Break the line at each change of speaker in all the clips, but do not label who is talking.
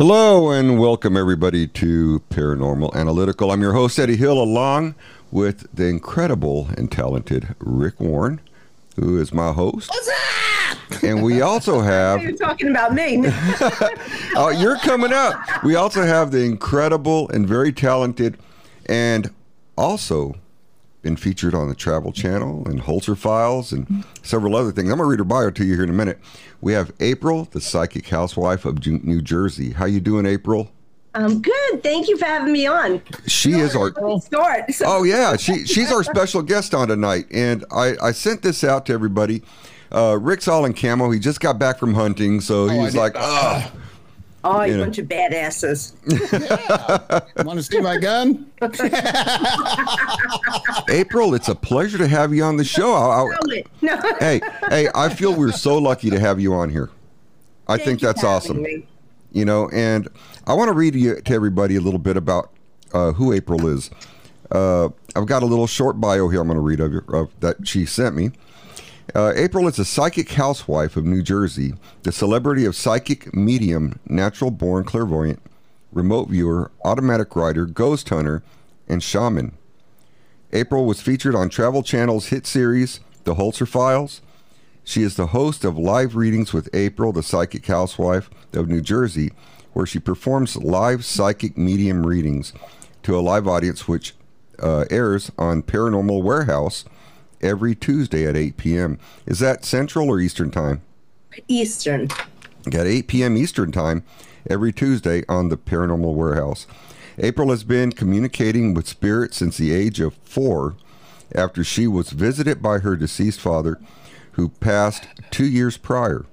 Hello and welcome everybody to Paranormal Analytical. I'm your host Eddie Hill, along with the incredible and talented Rick Warren, who is my host.
What's up?
And we also have
You're talking about me.
oh, you're coming up. We also have the incredible and very talented, and also been featured on the Travel Channel and Holzer Files and several other things. I'm gonna read her bio to you here in a minute. We have April, the psychic housewife of New Jersey. How you doing, April?
I'm good. Thank you for having me on.
She is our.
Start. So,
Oh yeah, she she's our special guest on tonight, and I I sent this out to everybody. Uh, Rick's all in camo. He just got back from hunting, so
I
he's
did-
like, oh,
oh, you
you know.
bunch of badasses.
Want to see my gun?
April, it's a pleasure to have you on the show. I- I-
Tell. No.
hey, hey, I feel we're so lucky to have you on here. I
Thank
think that's awesome.
me.
You know, and I want to read you, to everybody a little bit about uh, who April is. Uh, I've got a little short bio here I'm going to read of, of that she sent me. Uh, April is a psychic housewife of New Jersey, the celebrity of psychic medium, natural born clairvoyant, remote viewer, automatic writer, ghost hunter, and shaman. April was featured on Travel Channel's hit series, The Holzer Files. She is the host of Live Readings with April, the psychic housewife of New Jersey, where she performs live psychic medium readings to a live audience, which uh, airs on Paranormal Warehouse every Tuesday at 8 p.m. Is that Central or Eastern Time?
Eastern.
at 8 p.m. Eastern Time every Tuesday on the Paranormal Warehouse. April has been communicating with spirits since the age of four after she was visited by her deceased father, who passed two years prior.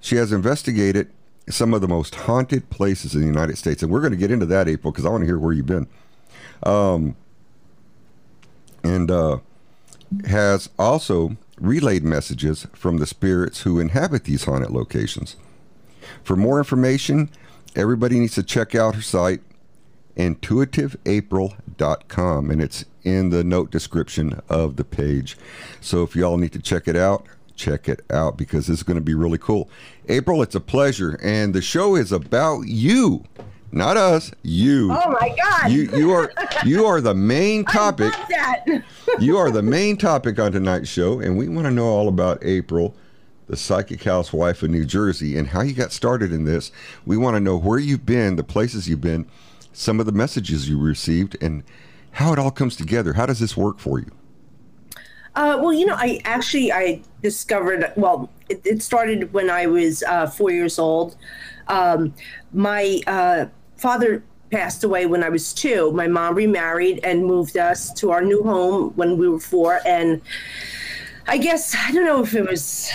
She has investigated some of the most haunted places in the United States, and we're going to get into that, April, because I want to hear where you've been. Um, and uh, has also relayed messages from the spirits who inhabit these haunted locations. For more information, everybody needs to check out her site, intuitiveapril.com, and it's in the note description of the page. So if y'all need to check it out, check it out because this is going to be really cool. April, it's a pleasure, and the show is about you, not us, you.
Oh my God.
You you are you are the main topic.
I love that.
You are the main topic on tonight's show, and we want to know all about April, the psychic housewife of New Jersey, and how you got started in this. We want to know where you've been, the places you've been, some of the messages you received, and how it all comes together. How does this work for you?
Uh, well, you know, I actually I discovered. Well, it, it started when I was uh, four years old. Um, my uh, father passed away when I was two. My mom remarried and moved us to our new home when we were four. And I guess I don't know if it was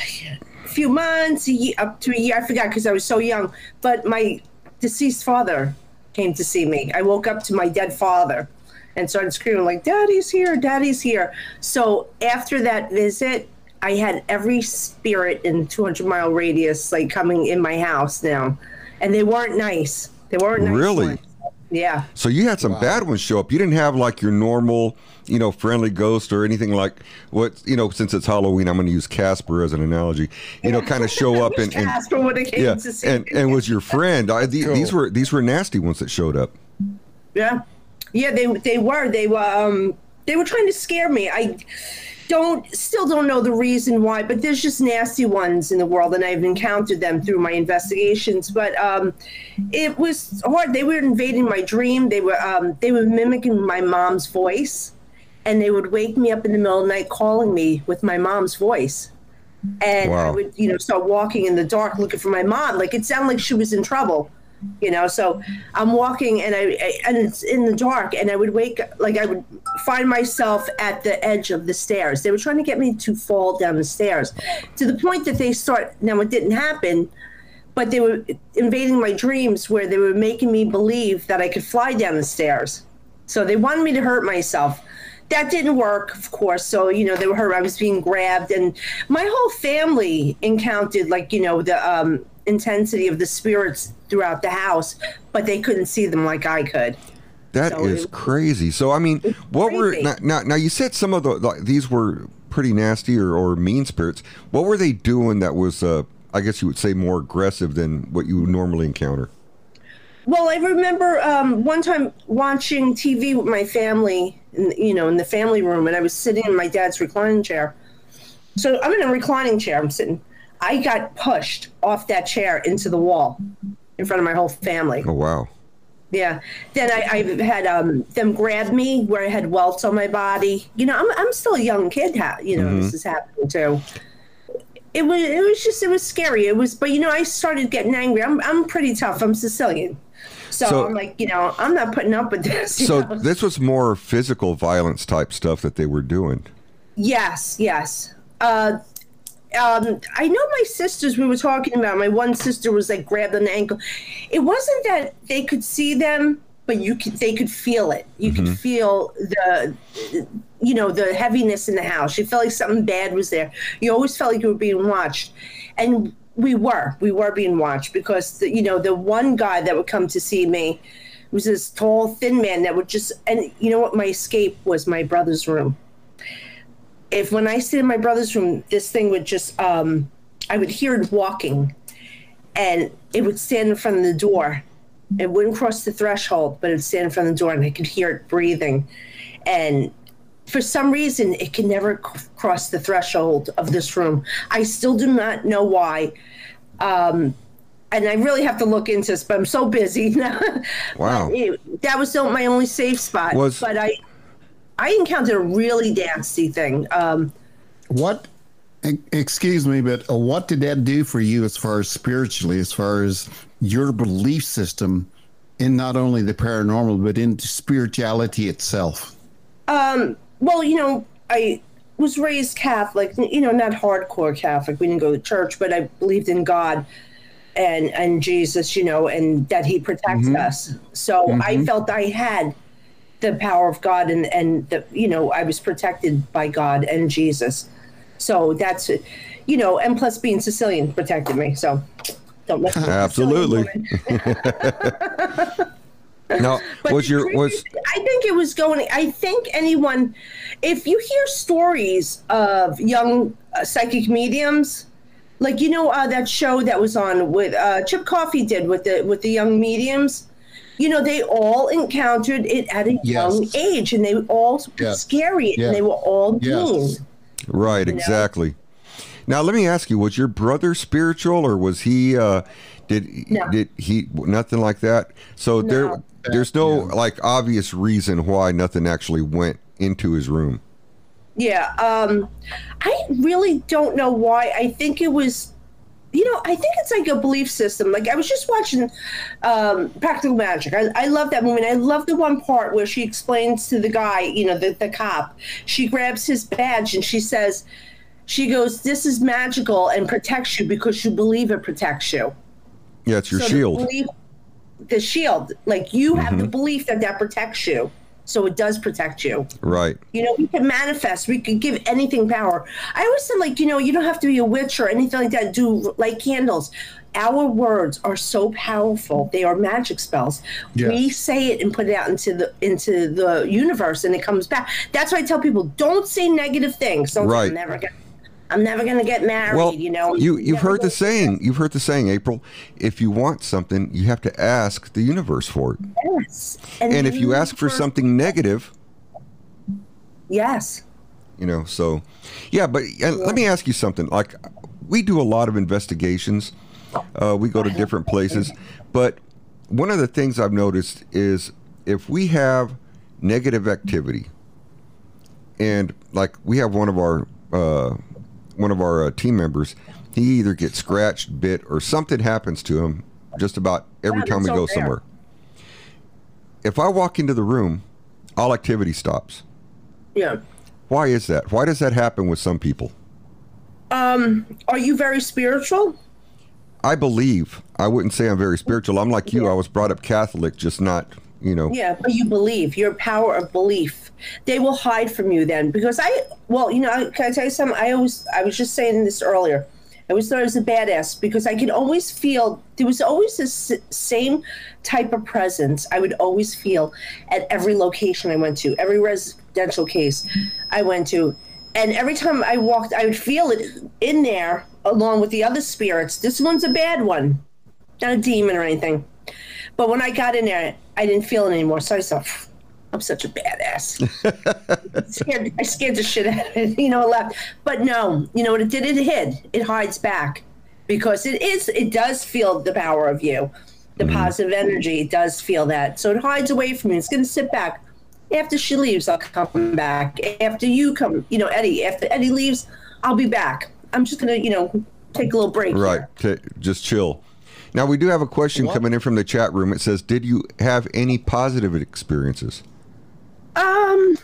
a few months, a year, up to a year. I forgot because I was so young. But my deceased father came to see me. I woke up to my dead father and started screaming like daddy's here daddy's here so after that visit i had every spirit in 200 mile radius like coming in my house now and they weren't nice they weren't nice
Really?
ones. yeah
So you had some bad ones show up. You didn't have like your normal, you know, friendly ghost or anything like what you know. Since it's Halloween, I'm going to use Casper as an analogy. You know, kind of show up and, and
Casper would have came
yeah,
to see
and and was your friend. I, the, These were these were nasty ones that showed up.
Yeah, yeah, they they were they were um they were trying to scare me. I don't still don't know the reason why, but there's just nasty ones in the world, and I've encountered them through my investigations. But um, it was hard. They were invading my dream. They were um, they were mimicking my mom's voice, and they would wake me up in the middle of the night calling me with my mom's voice. And I would, you know, start walking in the dark looking for my mom. Like it sounded like she was in trouble you know? So i'm walking and I, I and it's in the dark and i would wake like i would find myself at the edge of the stairs. They were trying to get me to fall down the stairs to the point that they start now it didn't happen but they were invading my dreams where they were making me believe that i could fly down the stairs. So they wanted me to hurt myself. That didn't work of course. So you know they were hurt. I was being grabbed and my whole family encountered like you know the um intensity of the spirits throughout the house but they couldn't see them like i could
That
So
is
it-
crazy. So I mean, what were
crazy.
now, now? Now you said some of the like, these were pretty nasty or, or mean spirits. What were they doing that was, uh, I guess you would say, more aggressive than what you would normally encounter?
Well, I remember um, one time watching TV with my family, in, you know, in the family room, and I was sitting in my dad's reclining chair. So I'm in a reclining chair. I'm sitting. I got pushed off that chair into the wall in front of my whole family.
Oh wow.
Yeah. Then I, I had um, them grab me where I had welts on my body. You know, I'm, I'm still a young kid. Ha- you know, this is happening too. It was it was just it was scary. It was, but you know, I started getting angry. I'm I'm pretty tough. I'm Sicilian, so,
So-
I'm like, you know, I'm not putting up with this.
So
know?
this was more physical violence type stuff that they were doing.
Yes, yes. Uh, um, I know my sisters. We were talking about my one sister was like grabbed on the ankle. It wasn't that they could see them, but you could. They could feel it. You could feel the, you know, the heaviness in the house. You felt like something bad was there. You always felt like you were being watched, and we were. We were being watched because the, you know the one guy that would come to see me was this tall, thin man that would just. And you know what? My escape was my brother's room if when I stayed in my brother's room, this thing would just um I would hear it walking and it would stand in front of the door. It wouldn't cross the threshold, but it would stand in front of the door and I could hear it breathing. And for some reason, it can never c- cross the threshold of this room. I still do not know why. Um, and I really have to look into this, but I'm so busy now.
Wow.
It- that was my only safe spot.
Was-
but I, I encountered a really nasty thing. Um,
What? Excuse me, but uh, what did that do for you as far as spiritually, as far as your belief system in not only the paranormal but in spirituality itself?
well, you know, I was raised Catholic, you know, not hardcore Catholic. We didn't go to church, but I believed in God and and Jesus, you know, and that He protects us. So I felt I had the power of God, and and the you know I was protected by God and Jesus. So that's you know, and plus being Sicilian protected me. So don't
Absolutely.
no,
was your was
I think it was going. I think anyone, if you hear stories of young uh, psychic mediums, like you know uh, that show that was on with uh, Chip Coffey did with the with the young mediums. You know, they all encountered it at a
Yes.
young age, and they were all
Yes.
scary,
Yeah.
and they were all
Yes.
mean.
right exactly? Now let me ask you: Was your brother spiritual, or was he? Uh, Did
No.
did he nothing like that? So there there's no
Yeah.
like obvious reason why nothing actually went into his room.
Yeah, um, I really don't know why. I think it was, you know, I think it's like a belief system. Like I was just watching um, Practical Magic. I, I love that movie. And I love the one part where she explains to the guy, you know, the, the cop. She grabs his badge and she says, she goes, "This is magical and protects you because you believe it protects you."
Yeah, it's your
So the
shield.
belief- the shield, like you have
Mm-hmm.
the belief that that protects you, so it does protect you.
right.
You know, we can manifest. We can give anything power. I always said, like, you know, you don't have to be a witch or anything like that. Do light candles. Our words are so powerful. They are magic spells. We say it and put it out into the into the universe, and it comes back. That's why I tell people, don't say negative things. Don't
Right.
Never gonna. I'm never gonna get married.
Well,
you know.
you you've heard the saying. You've heard the saying, April. If you want something, you have to ask the universe for it.
Yes.
And if you ask for something negative,
yes.
you know so yeah but and let me ask you something like we do a lot of investigations uh, we go to different places but one of the things i've noticed is if we have negative activity and like we have one of our uh, one of our uh, team members he either gets scratched bit or something happens to him just about every time we go
so rare.
somewhere if i walk into the room all activity stops
Yeah.
why is that? Why does that happen with some people?
Um, are you very spiritual?
I believe. I wouldn't say I'm very spiritual. I'm like you.
Yeah.
I was brought up Catholic, just not, you know.
Yeah, but you believe your power of belief. They will hide from you then because I. Well, you know, can I tell you something? I always. I was just saying this earlier. I always thought I was a badass because I could always feel there was always this same type of presence I would always feel at every location I went to, every residential case I went to. And every time I walked, I would feel it in there along with the other spirits. This one's a bad one, not a demon or anything. But when I got in there, I didn't feel it anymore. So I thought, I'm such a badass. scared, I scared the shit out of it, you know, left. But no, you know what it did? It hid. It hides back because it is. It does feel the power of you, the mm-hmm. positive energy. It does feel that. So it hides away from you. It's going to sit back. After she leaves, I'll come back. After you come, you know, Eddie. After Eddie leaves, I'll be back. I'm just gonna, you know, take a little break.
Right.
here.
To, just chill. Now, we do have a question
What?
coming in from the chat room. It says, Did you have any positive experiences?
Um,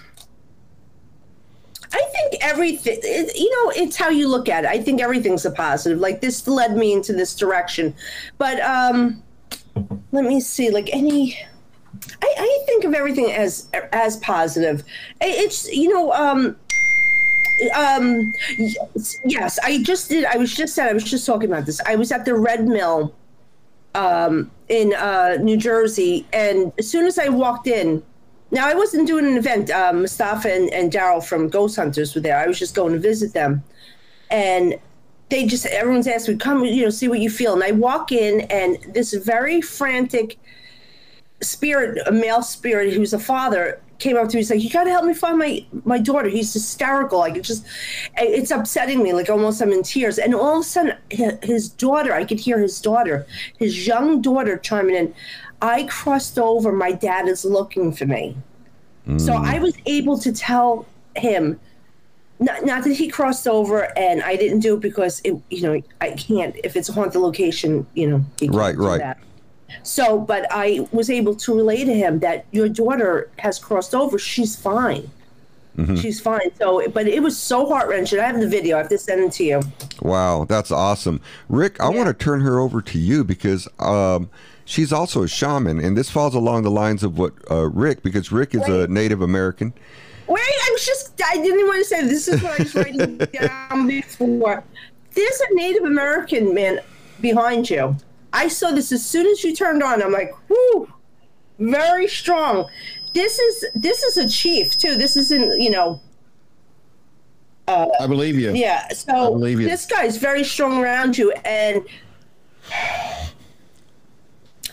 I think everything, it, you know, it's how you look at it. I think everything's a positive. Like this led me into this direction, but um, let me see. Like any, I, I think of everything as as positive. It's you know, um, um, yes, yes. I just did. I was just said. I was just talking about this. I was at the Red Mill, um, in uh, New Jersey, and as soon as I walked in, now I wasn't doing an event. Um, Mustafa and, and Daryl from Ghost Hunters were there. I was just going to visit them, and they just everyone's asked me, "Come, you know, see what you feel." And I walk in, and this very frantic spirit, a male spirit who's a father, came up to me. He's like, "You got to help me find my my daughter. He's hysterical. Like it just, it's upsetting me. Like almost I'm in tears." And all of a sudden, his daughter, I could hear his daughter, his young daughter, chiming in. I crossed over. My dad is looking for me. So mm. I was able to tell him. Not, not that he crossed over and I didn't do it because it, you know I can't if it's a haunted location you know you
Right,
do
right.
that. So, but I was able to relay to him that your daughter has crossed over. She's fine.
Mm-hmm.
She's fine. So, but it was so heart wrenching. I have the video. I have to send it to you.
Wow, that's awesome. Rick, I
Yeah.
want to turn her over to you because um, she's also a shaman, and this falls along the lines of what uh, Rick, because Rick is a Native American.
Wait, I was just, I didn't want to say this is what I was writing down before. There's a Native American man behind you. I saw this as soon as you turned on. I'm like, whoo, very strong. This is this is a chief too. This isn't, you know,
I believe you.
yeah.
I
So
believe you.
this guy's very strong around you, and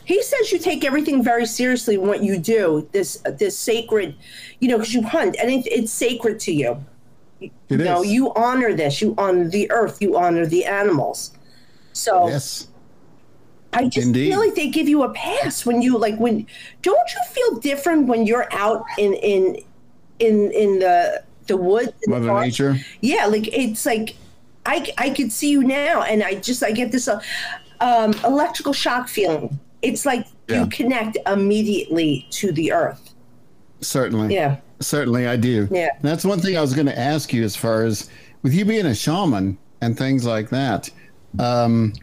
he says you take everything very seriously what you do. This this sacred, you know, because you hunt, and it, it's sacred to you.
It
you know,
is.
you honor this. You honor the earth. You honor the animals. So
Yes.
I just
Indeed.
feel like they give you a pass when you like when don't you feel different when you're out in in in in the the woods in the
Mother
forest?
Nature.
yeah like it's like i i could see you now and i just i get this uh, um electrical shock feeling it's like
Yeah.
you connect immediately to the earth
Certainly.
yeah
Certainly, I do.
Yeah.
And that's one thing I was going to ask you as far as with you being a shaman and things like that. Um,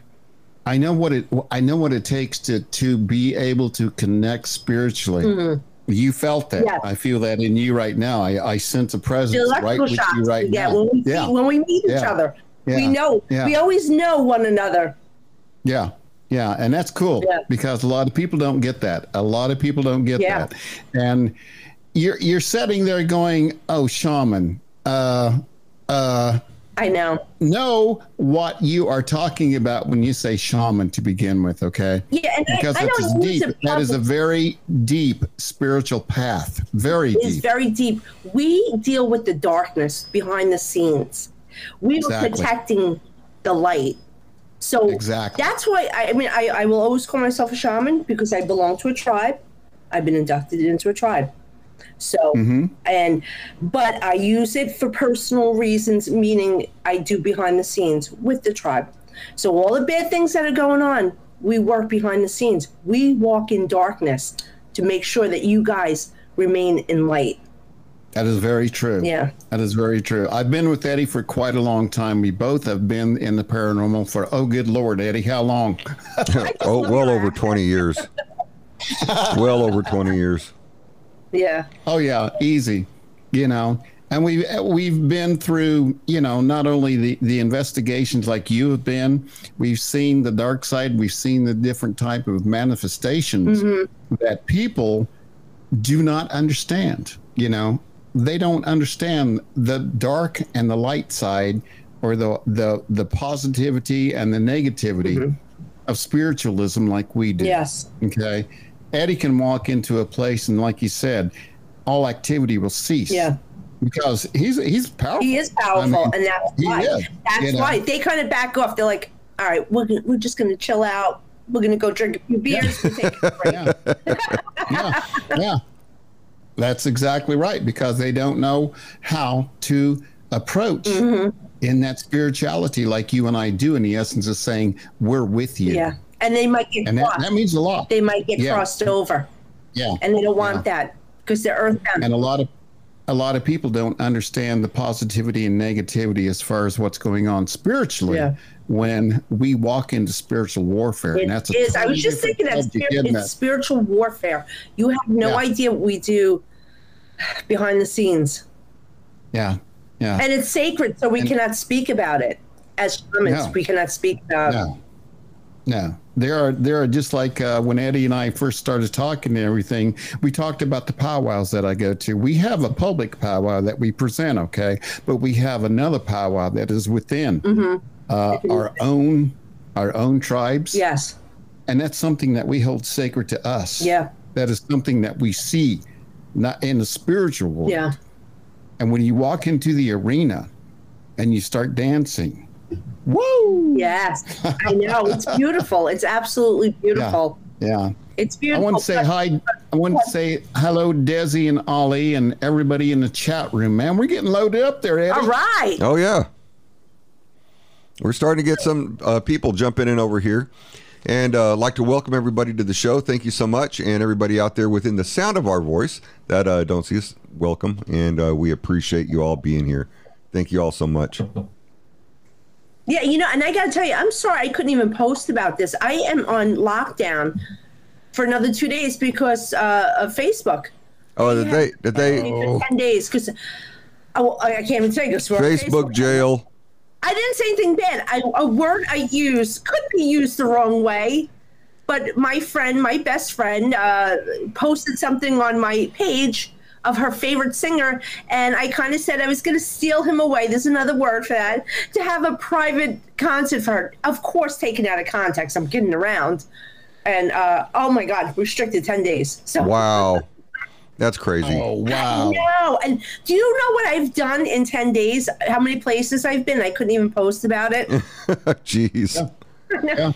I know what it. I know what it takes to to be able to connect spiritually. You felt that.
Yes.
I feel that in you right now. I, I sense a presence right with you right now.
when we
yeah.
when we meet each
Yeah.
other we know
Yeah.
we always know one another
Yeah. Yeah. And that's cool
Yeah.
because a lot of people don't get that. A lot of people don't get
Yeah.
that. And you're you're sitting there going, Oh, shaman, uh uh
i know
know what you are talking about when you say shaman to begin with, okay?
yeah and
Because
I, I
deep.
it
That is a very deep spiritual path. Very
is
deep.
It's very deep. We deal with the darkness behind the scenes. We are
Exactly.
protecting the light. So
Exactly.
that's why I, I mean I, I will always call myself a shaman because I belong to a tribe. I've been inducted into a tribe. So
Mm-hmm.
and but I use it for personal reasons, meaning I do behind the scenes with the tribe. So all the bad things that are going on, we work behind the scenes. We walk in darkness to make sure that you guys remain in light.
That is very true.
Yeah.
That is very true. I've been with Eddie for quite a long time. We both have been in the paranormal for, oh, good Lord, Eddie, how long?
oh, well over 20 years. well over 20 years.
Yeah.
Oh yeah, easy. You know, and we we've been through, you know, not only the the investigations like you have been, we've seen the dark side, we've seen the different type of manifestations mm-hmm. that people do not understand, you know. They don't understand the dark and the light side or the the the positivity and the negativity mm-hmm. of spiritualism like we do.
Yes.
Okay. Eddie can walk into a place and, like you said, all activity will cease.
Yeah.
Because he's he's powerful.
He is powerful,
I mean,
and that's why.
is,
that's
you know.
why they kind of back off. They're like, "All right, we're gonna, we're just gonna chill out. We're gonna go drink a few beers. We'll take a break."
Yeah. yeah. Yeah. That's exactly right. Because they don't know how to approach
Mm-hmm.
in that spirituality like you and I do, in the essence of saying, We're with you.
Yeah, and they might get
And that,
crossed.
that means a lot.
they might get
Yeah.
crossed over,
yeah.
and they don't want that because they're earthbound.
and a lot of a lot of people don't understand the positivity and negativity as far as what's going on spiritually
Yeah.
when we walk into spiritual warfare
It
and that's
is. I was just thinking that it's
it?
spiritual warfare. You have no
Yeah.
idea what we do behind the scenes,
yeah yeah
and it's sacred, so we cannot speak about it. As shamans,
No.
we cannot speak about.
no no there are there are just like uh, when eddie and i first started talking and everything we talked about the powwows that i go to we have a public powwow that we present okay but we have another powwow that is within
Mm-hmm.
uh, our own our own tribes
Yes.
and that's something that we hold sacred to us.
Yeah.
that is something that we see, not in the spiritual world.
Yeah.
And when you walk into the arena, and you start dancing, woo!
Yes. I know. It's beautiful. It's absolutely beautiful.
Yeah.
It's beautiful.
I want to say hi. I want to say hello, Desi and Ollie, and everybody in the chat room. Man, we're getting loaded up there, Eddie.
All right.
Oh yeah, we're starting to get some uh, people jumping in over here, and uh, like to welcome everybody to the show. Thank you so much, and everybody out there within the sound of our voice that uh, don't see us, welcome, and uh, we appreciate you all being here. Thank you all so much.
Yeah, you know, and I got to tell you, I'm sorry I couldn't even post about this. I am on lockdown for another two days because uh, of Facebook.
Oh, did they? Did they?
For Ten days because oh, I can't even say this. we're
Facebook jail.
I didn't say anything bad. I, a word I used could be used the wrong way, but my friend, my best friend, uh, posted something on my page of her favorite singer, and I kind of said I was going to steal him away. There's another word for that to have a private concert for her. Of course, taken out of context. I'm kidding around, and uh, oh my God, restricted ten days. So
Wow, that's crazy.
Oh wow!
no. And do you know what I've done in 10 days? How many places I've been? I couldn't even post about it.
Jeez.
Yeah.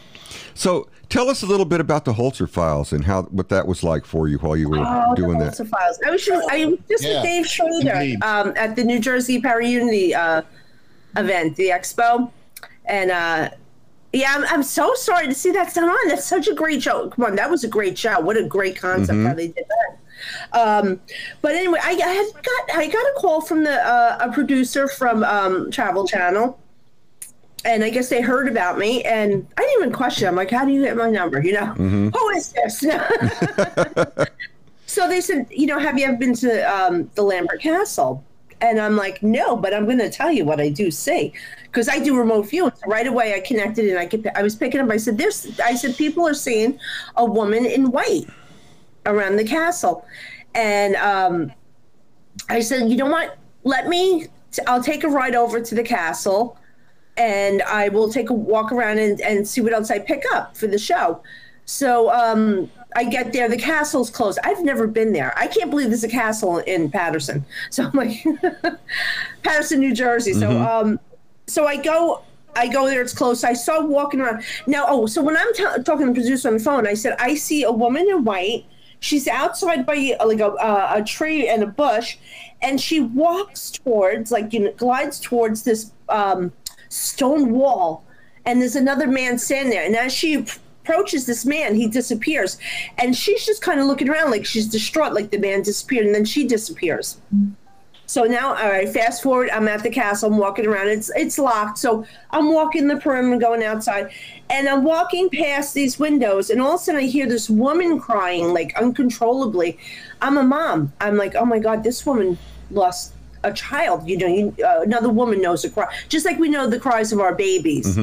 So tell us a little bit about the Holzer files and how what that was like for you while you were
Oh,
doing
the
that.
Files. I was just, I was just
Yeah,
with Dave Schrader um, at the New Jersey Power Unity uh, event, the expo, and uh, yeah, I'm, I'm so sorry to see that's not on. That's such a great show. Come on, that was a great show. What a great concept how they did that. Um, but anyway, I, I had got I got a call from the uh, a producer from um, Travel Channel. And I guess they heard about me, and I didn't even question. I'm like, "How do you get my number? You know, who is this?" So they said, you know, have you ever been to um, the Lambert Castle? And I'm like, no, but I'm going to tell you what I do see because I do remote viewing. So right away, I connected and I could, I was picking up. I said, "There's," I said, people are seeing a woman in white around the castle, and um, I said, you know what? Let me. T- I'll take a ride over to the castle, and I will take a walk around and, and see what else I pick up for the show. So um, I get there, the castle's closed. I've never been there. I can't believe there's a castle in Paterson. So I'm like, Paterson, New Jersey. So um, so I go. I go there. It's close. I saw walking around. Now, oh, so when I'm t- talking to the producer on the phone, I said I see a woman in white. She's outside by like a, uh, a tree and a bush, and she walks towards, like, you know, glides towards this um, stone wall. And there's another man standing there. And as she approaches this man, he disappears. And she's just kind of looking around like she's distraught, like the man disappeared, and then she disappears. So now, all right, fast forward. I'm at the castle. I'm walking around. It's it's locked. So I'm walking the perimeter, going outside, and I'm walking past these windows, and all of a sudden I hear this woman crying like uncontrollably. I'm a mom. I'm like, oh my god, this woman lost a child. You know, you, uh, another woman knows the cry, just like we know the cries of our babies.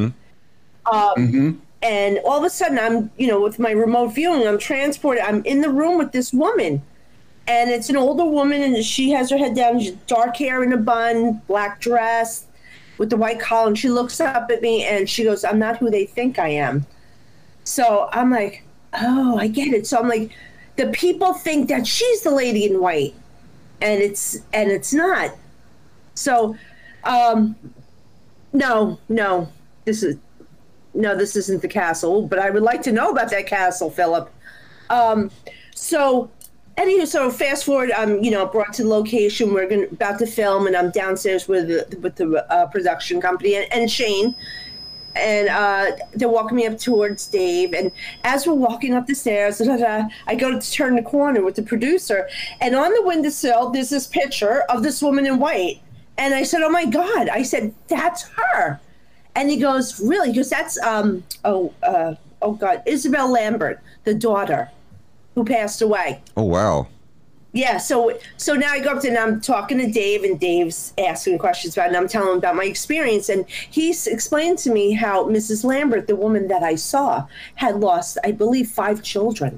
Um, And all of a sudden, I'm you know with my remote viewing, I'm transported. I'm in the room with this woman and it's an older woman and she has her head down dark hair in a bun black dress with the white collar and she looks up at me and she goes i'm not who they think i am so i'm like oh i get it so i'm like the people think that she's the lady in white and it's and it's not so um no no this is no this isn't the castle but i would like to know about that castle philip um so anyway, so fast forward, I'm you know brought to the location. We're going about to film, and I'm downstairs with the, with the uh, production company and, and Shane, and uh, they're walking me up towards Dave. And as we're walking up the stairs, I go to turn the corner with the producer, and on the windowsill there's this picture of this woman in white. And I said, "Oh my God!" I said, "That's her." And he goes, "Really?" Because that's um oh uh, oh God, Isabel Lambert, the daughter who passed away.
Oh wow.
Yeah, so so now I go up to and I'm talking to Dave, and Dave's asking questions about it, and I'm telling him about my experience, and he's explained to me how Mrs. Lambert, the woman that I saw, had lost, I believe, five children.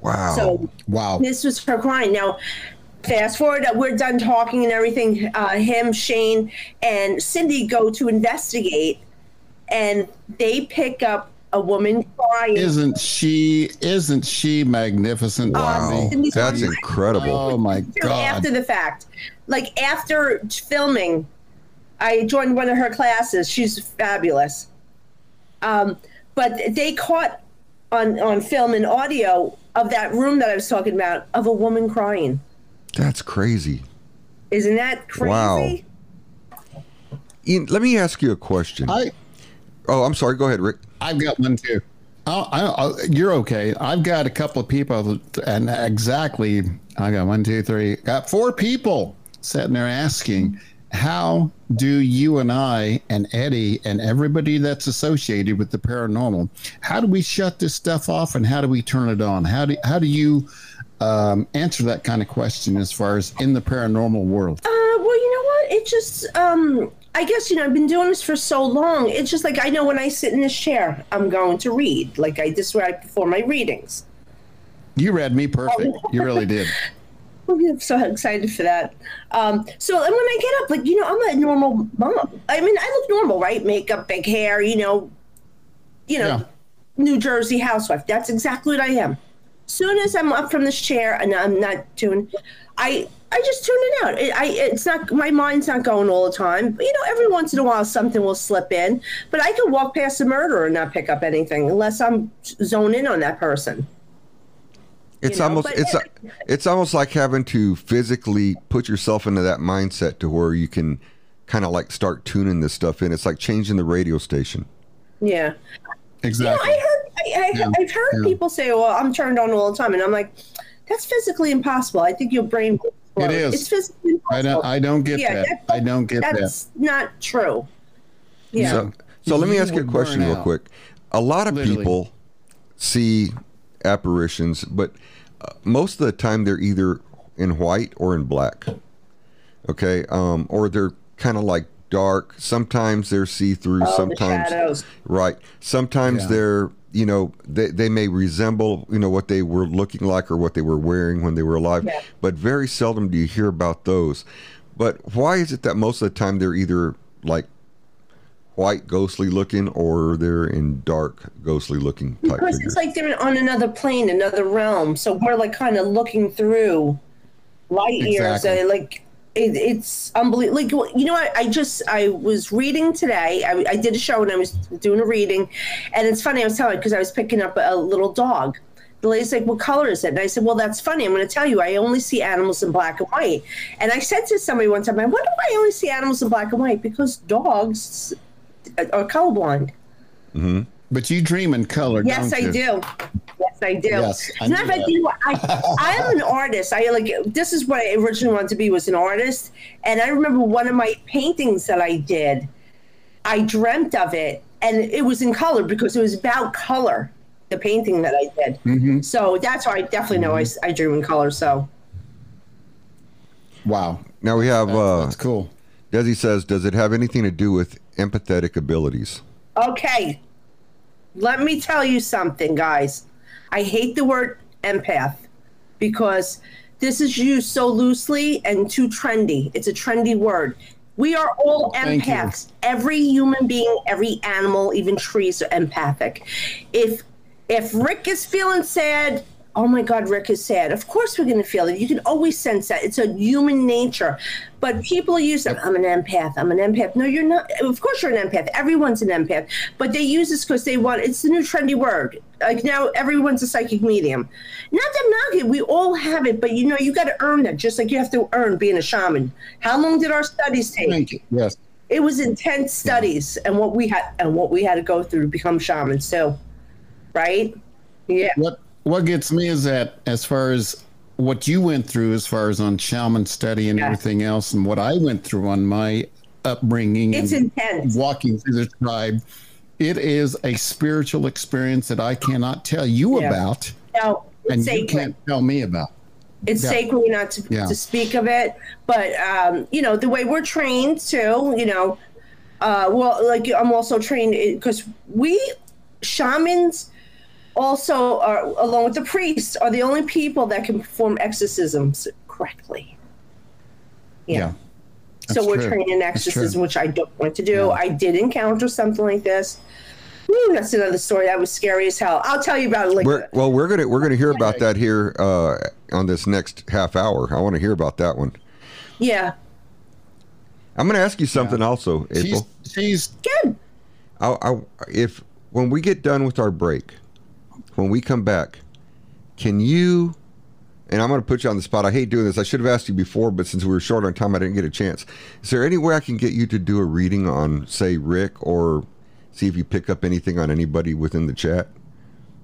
Wow.
So
Wow.
this was her crying. Now, fast forward, uh, we're done talking and everything. Uh, him, Shane, and Cindy go to investigate, and they pick up a woman crying.
Isn't she? Isn't she magnificent?
wow.
Bonnie?
That's incredible.
Oh my God!
after the fact. Like after filming, I joined one of her classes. She's fabulous. Um, but they caught on on film and audio of that room that I was talking about of a woman crying.
That's crazy.
Isn't that crazy?
Wow. Ian, let me ask you a question.
I
oh, I'm sorry. Go ahead, Rick.
I've got one too. I, I, I, you're okay. I've got a couple of people, and exactly, I got one, two, three, got four people sitting there asking, how do you and I and Eddie and everybody that's associated with the paranormal, how do we shut this stuff off and how do we turn it on? How do how do you um, answer that kind of question as far as in the paranormal world?
Uh, well, you know what? It just, um, I guess, you know, I've been doing this for so long. It's just like I know when I sit in this chair, I'm going to read. Like I, this is where I perform my readings.
You read me perfect. You really did.
I'm so excited for that. Um, so, and when I get up, like, you know, I'm a normal mom. I mean, I look normal, right? Makeup, big hair, you know, you know,
Yeah.
New Jersey housewife. That's exactly what I am. Soon as I'm up from this chair and I'm not doing, I I just tune it out. It, I it's not my mind's not going all the time. But, you know, every once in a while something will slip in, but I can walk past a murderer and not pick up anything unless I'm zoned in on that person.
It's
know,
almost
but-
it's it's almost like having to physically put yourself into that mindset to where you can kind of like start tuning this stuff in. It's like changing the radio station.
Yeah.
Exactly.
You know, I heard I, I,
Yeah,
I've heard
yeah.
people say, "Well, I'm turned on all the time," and I'm like, "That's physically impossible. I think your brain will explode. It's physically
I
impossible.
don't. I don't get
Yeah,
that. I don't get that.
That's not true. Yeah.
So, so let me ask you a question real quick. A lot of
Literally.
people see apparitions, but uh, most of the time they're either in white or in black. Okay, um, or they're kind of like dark. Sometimes they're see through.
Oh,
sometimes
shadows.
right. Sometimes
Yeah.
they're you know they, they may resemble you know what they were looking like or what they were wearing when they were alive,
Yeah.
but very seldom do you hear about those. But why is it that most of the time they're either like white ghostly looking or they're in dark ghostly looking type
Because
figures?
it's like they're on another plane, another realm. So we're like kind of looking through light years.
Exactly.
Like it, it's unbelievable. Like you know, what? I just I was reading today. I, I did a show and I was doing a reading, and it's funny. I was telling because I was picking up a little dog. The lady's like, "What color is it?" And I said, "Well, that's funny. I'm going to tell you. I only see animals in black and white." And I said to somebody one time, "I wonder why I only see animals in black and white because dogs are colorblind." Mm-hmm.
But you dream in color.
Yes,
don't
I
you?
do. Yes, I do.
Yes, I
As a matter of
knew
fact,
that.
you know what? I, I am an artist. I like this is what I originally wanted to be was an artist. And I remember one of my paintings that I did. I dreamt of it, and it was in color because it was about color. The painting that I did.
Mm-hmm.
So that's why I definitely know I I dream in color. So
Wow.
now we have uh,
That's cool.
Desi says, does it have anything to do with empathetic abilities?
Okay. Let me tell you something, guys. I hate the word empath because this is used so loosely and too trendy. It's a trendy word. We are all
oh, Thank
empaths. Every human being, every animal, even trees are empathic. If if Rick is feeling sad, oh my God, Rick is sad. Of course we're going to feel it. You can always sense that. It's a human nature. But people use that. I'm an empath. I'm an empath. No, you're not. Of course you're an empath. Everyone's an empath. But they use this because they want. It's the new trendy word. Like now, everyone's a psychic medium. Not to knock it. We all have it, but you know, you got to earn that. Just like you have to earn being a shaman. How long did our studies take?
Thank you. Yes.
It was intense studies, and what we had and what we had to go through to become shamans. So, right? Yeah.
What What gets me is that as far as what you went through, as far as on shaman study and
Yeah.
everything else, and what I went through on my upbringing
It's
and
intense.
walking through the tribe, it is a spiritual experience that I cannot tell you
Yeah.
about,
No, it's
and you can't tell me about.
it's
Yeah.
sacred not to,
Yeah.
to speak of it but um, you know the way we're trained too you know uh, well like i'm also trained because we shamans also are along with the priests are the only people that can perform exorcisms correctly
Yeah.
so we're
true.
trained in exorcism which i don't want to do i did encounter something like this Woo, that's another story that was scary as hell i'll tell you about it later
We're, well, we're gonna we're gonna hear about that here uh, on this next half hour. I want to hear about that one.
yeah
I'm gonna ask you something also,
She's
April.
she's
good
I, I, if when we get done with our break, when we come back, can you? And I'm going to put you on the spot. I hate doing this. I should have asked you before, but since we were short on time, I didn't get a chance. Is there any way I can get you to do a reading on, say, Rick, or see if you pick up anything on anybody within the chat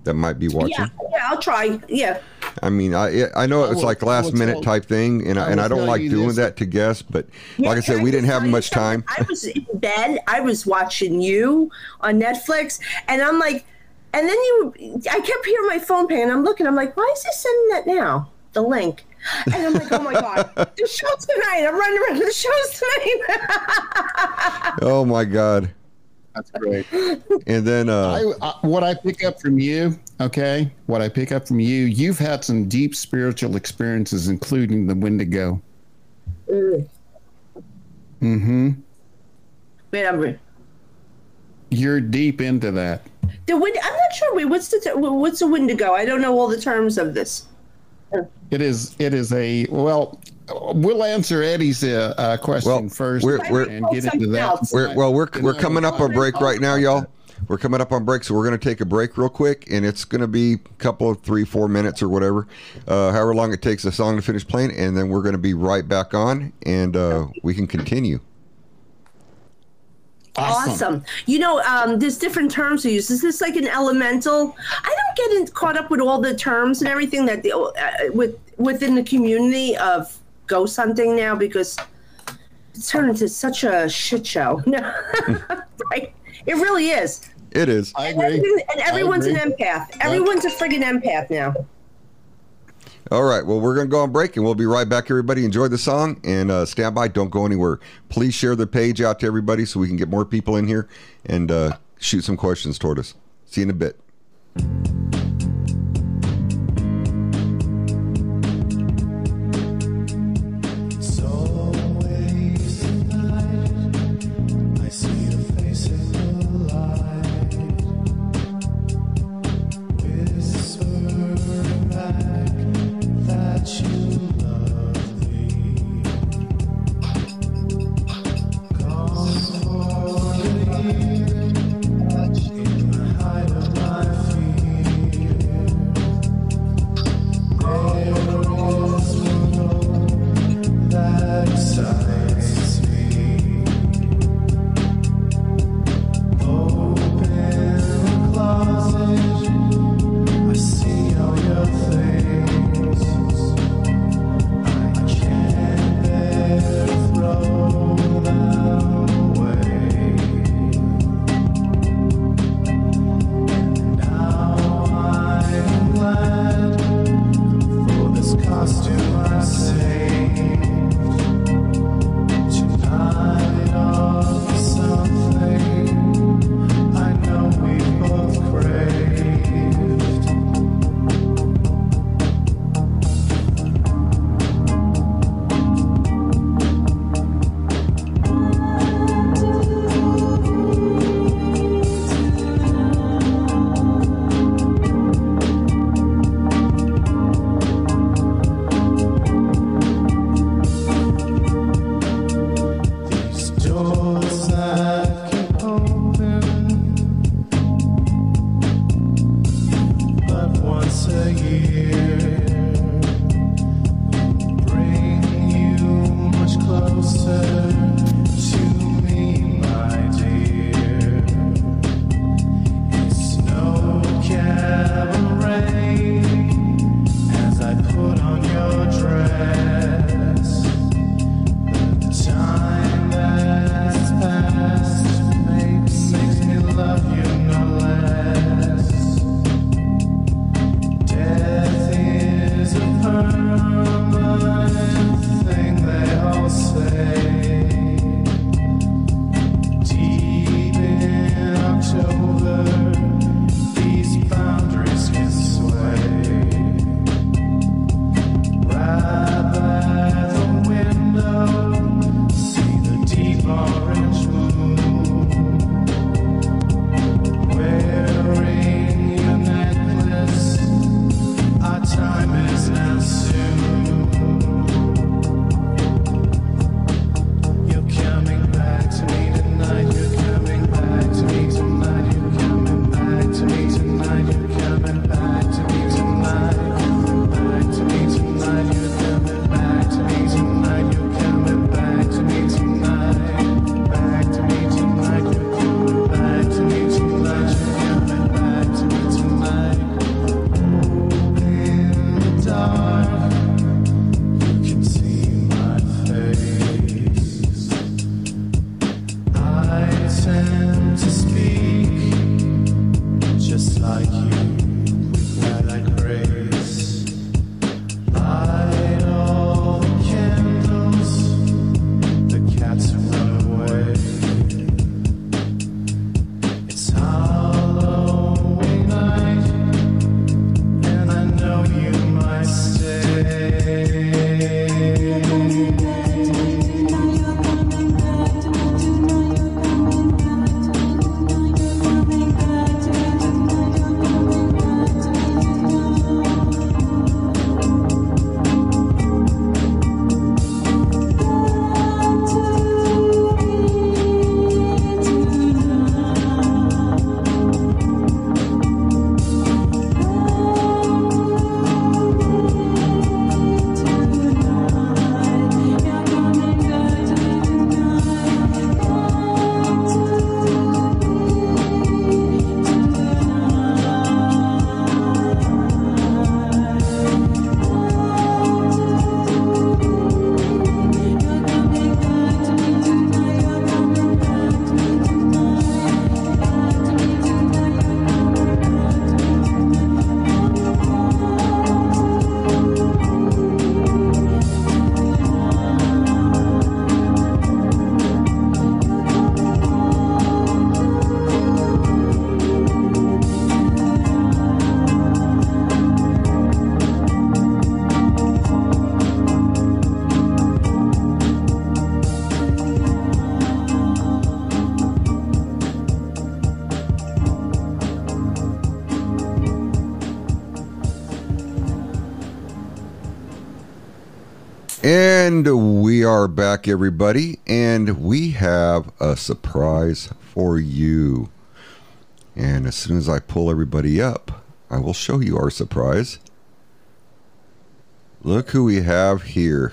that might be watching?
yeah yeah i'll try yeah
I mean, I I know
I
it's like last
will
minute
tell-
type thing, and I,
I
and I don't like doing
this.
that to guess. But
Yeah,
like I said,
can
we didn't have much
something?
time.
I was in bed. I was watching you on Netflix, and I'm like, and then you, I kept hearing my phone ping, and I'm looking. I'm like, why is he sending that now? The link. And I'm like, oh my god, the show's tonight. I'm running around the show's tonight.
Oh my God!
That's great.
And then uh,
I, I, what I pick up from you, okay, what I pick up from you, you've had some deep spiritual experiences, including the Wendigo. Mm-hmm.
Wait, I'm.
You're deep into that.
The wind. I'm not sure. Wait, what's the ter- what's a Wendigo? I don't know all the terms of this.
It is. It is a well. We'll answer Eddie's uh, uh, question
Well,
first
we're- we're-
and get into that.
We're, well, we're, we're coming up on break right now, y'all. We're coming up on break, so we're going to take a break real quick, and it's going to be a couple of three, four minutes or whatever, uh, however long it takes the song to finish playing, and then we're going to be right back on, and uh, we can continue.
Awesome. You know, um, there's different terms we use. Is this like an elemental? I don't get in, caught up with all the terms and everything that the uh, with within the community of ghost hunting now because it's turned into such a shit show. right? It really is.
It is.
I
And,
agree.
everything- and everyone's an empath. Everyone's a friggin' empath now.
All right. Well, we're going to go on break, and we'll be right back, everybody. Enjoy the song, and uh, stand by. Don't go anywhere. Please share the page out to everybody so we can get more people in here and uh, shoot some questions toward us. See you in a bit.
And we are back, everybody, and we have a surprise for you. And as soon as I pull everybody up, I will show you our surprise. Look who we have here.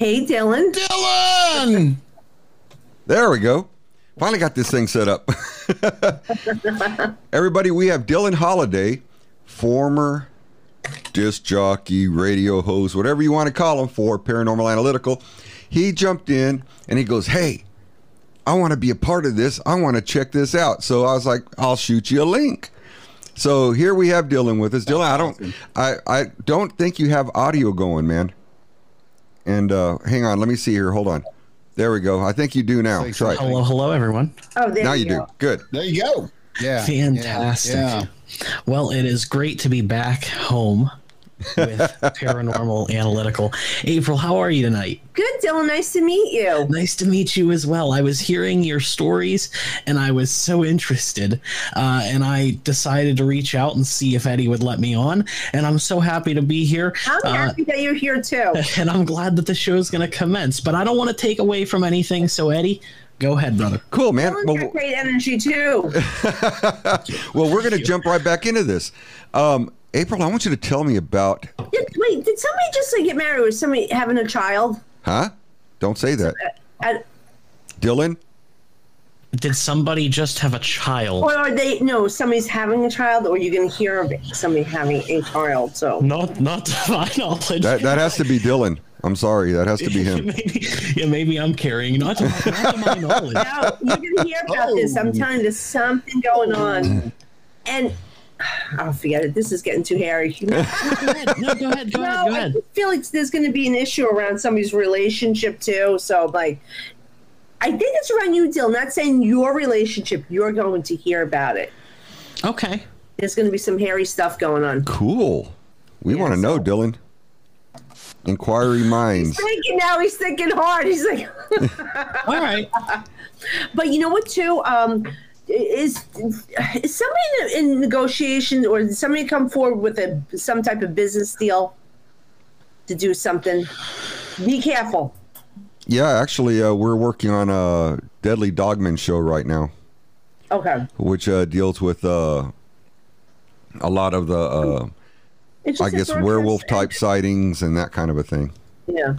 Hey, Dylan.
Dylan!
There we go. Finally got this thing set up. Everybody, we have Dylan Holiday, former disc jockey, radio host, whatever you want to call him for Paranormal Analytical. He jumped in and he goes, Hey, I want to be a part of this. I want to check this out. So I was like, I'll shoot you a link. So here we have Dylan with us. Dylan, I don't I, I don't think you have audio going, man. And uh hang on, let me see here. Hold on. There we go. I think you do now.
Thanks.
Try it.
Hello, hello, everyone.
Oh, there
Now
you
you do. Good.
There you go. Yeah.
Fantastic.
Yeah.
Well, it is great to be back home with Paranormal Analytical. April, how are you tonight?
Good, Dylan. Nice to meet you.
Nice to meet you as well. I was hearing your stories and I was so interested. Uh, and I decided to reach out and see if Eddie would let me on. And I'm so happy to be here.
I'm
Uh,
happy that you're here too.
and I'm glad that the show is going to commence. But I don't want to take away from anything. So, Eddie, go ahead, brother.
Cool, man.
Dylan's
Well,
great energy too.
well, we're going to jump right back into this. Um, April, I want you to tell me about,
Did, wait, did somebody just like get married? Was somebody having a child?
huh? Don't say that.
Uh,
Dylan?
Did somebody just have a child?
or are they? No, somebody's having a child, or you're going to hear of somebody having a child. So
Not, not to my knowledge.
That, that has to be Dylan. I'm sorry. That has to be him.
maybe, yeah, maybe I'm carrying. Not to, not to my knowledge.
now you're going to hear about this. I'm telling you, there's something going on, and I'll forget it. This is getting too hairy.
Go ahead. No, go ahead. Go
No,
ahead. Go
I
ahead.
just feel like there's going to be an issue around somebody's relationship too. So, like, I think it's around you, Dill. Not saying your relationship. You're going to hear about it.
Okay.
There's going to be some hairy stuff going on.
Cool. We want to know, Dylan. Inquiry minds.
He's thinking now, he's thinking hard. He's like,
All right.
but you know what? Too um, is is somebody in, in negotiations or did somebody come forward with a some type of business deal to do something? Be careful.
Yeah, actually, uh, we're working on a Deadly Dogman show right now,
Okay.
which uh, deals with uh, a lot of the, uh, I guess, werewolf type sightings and that kind of a thing.
Yeah.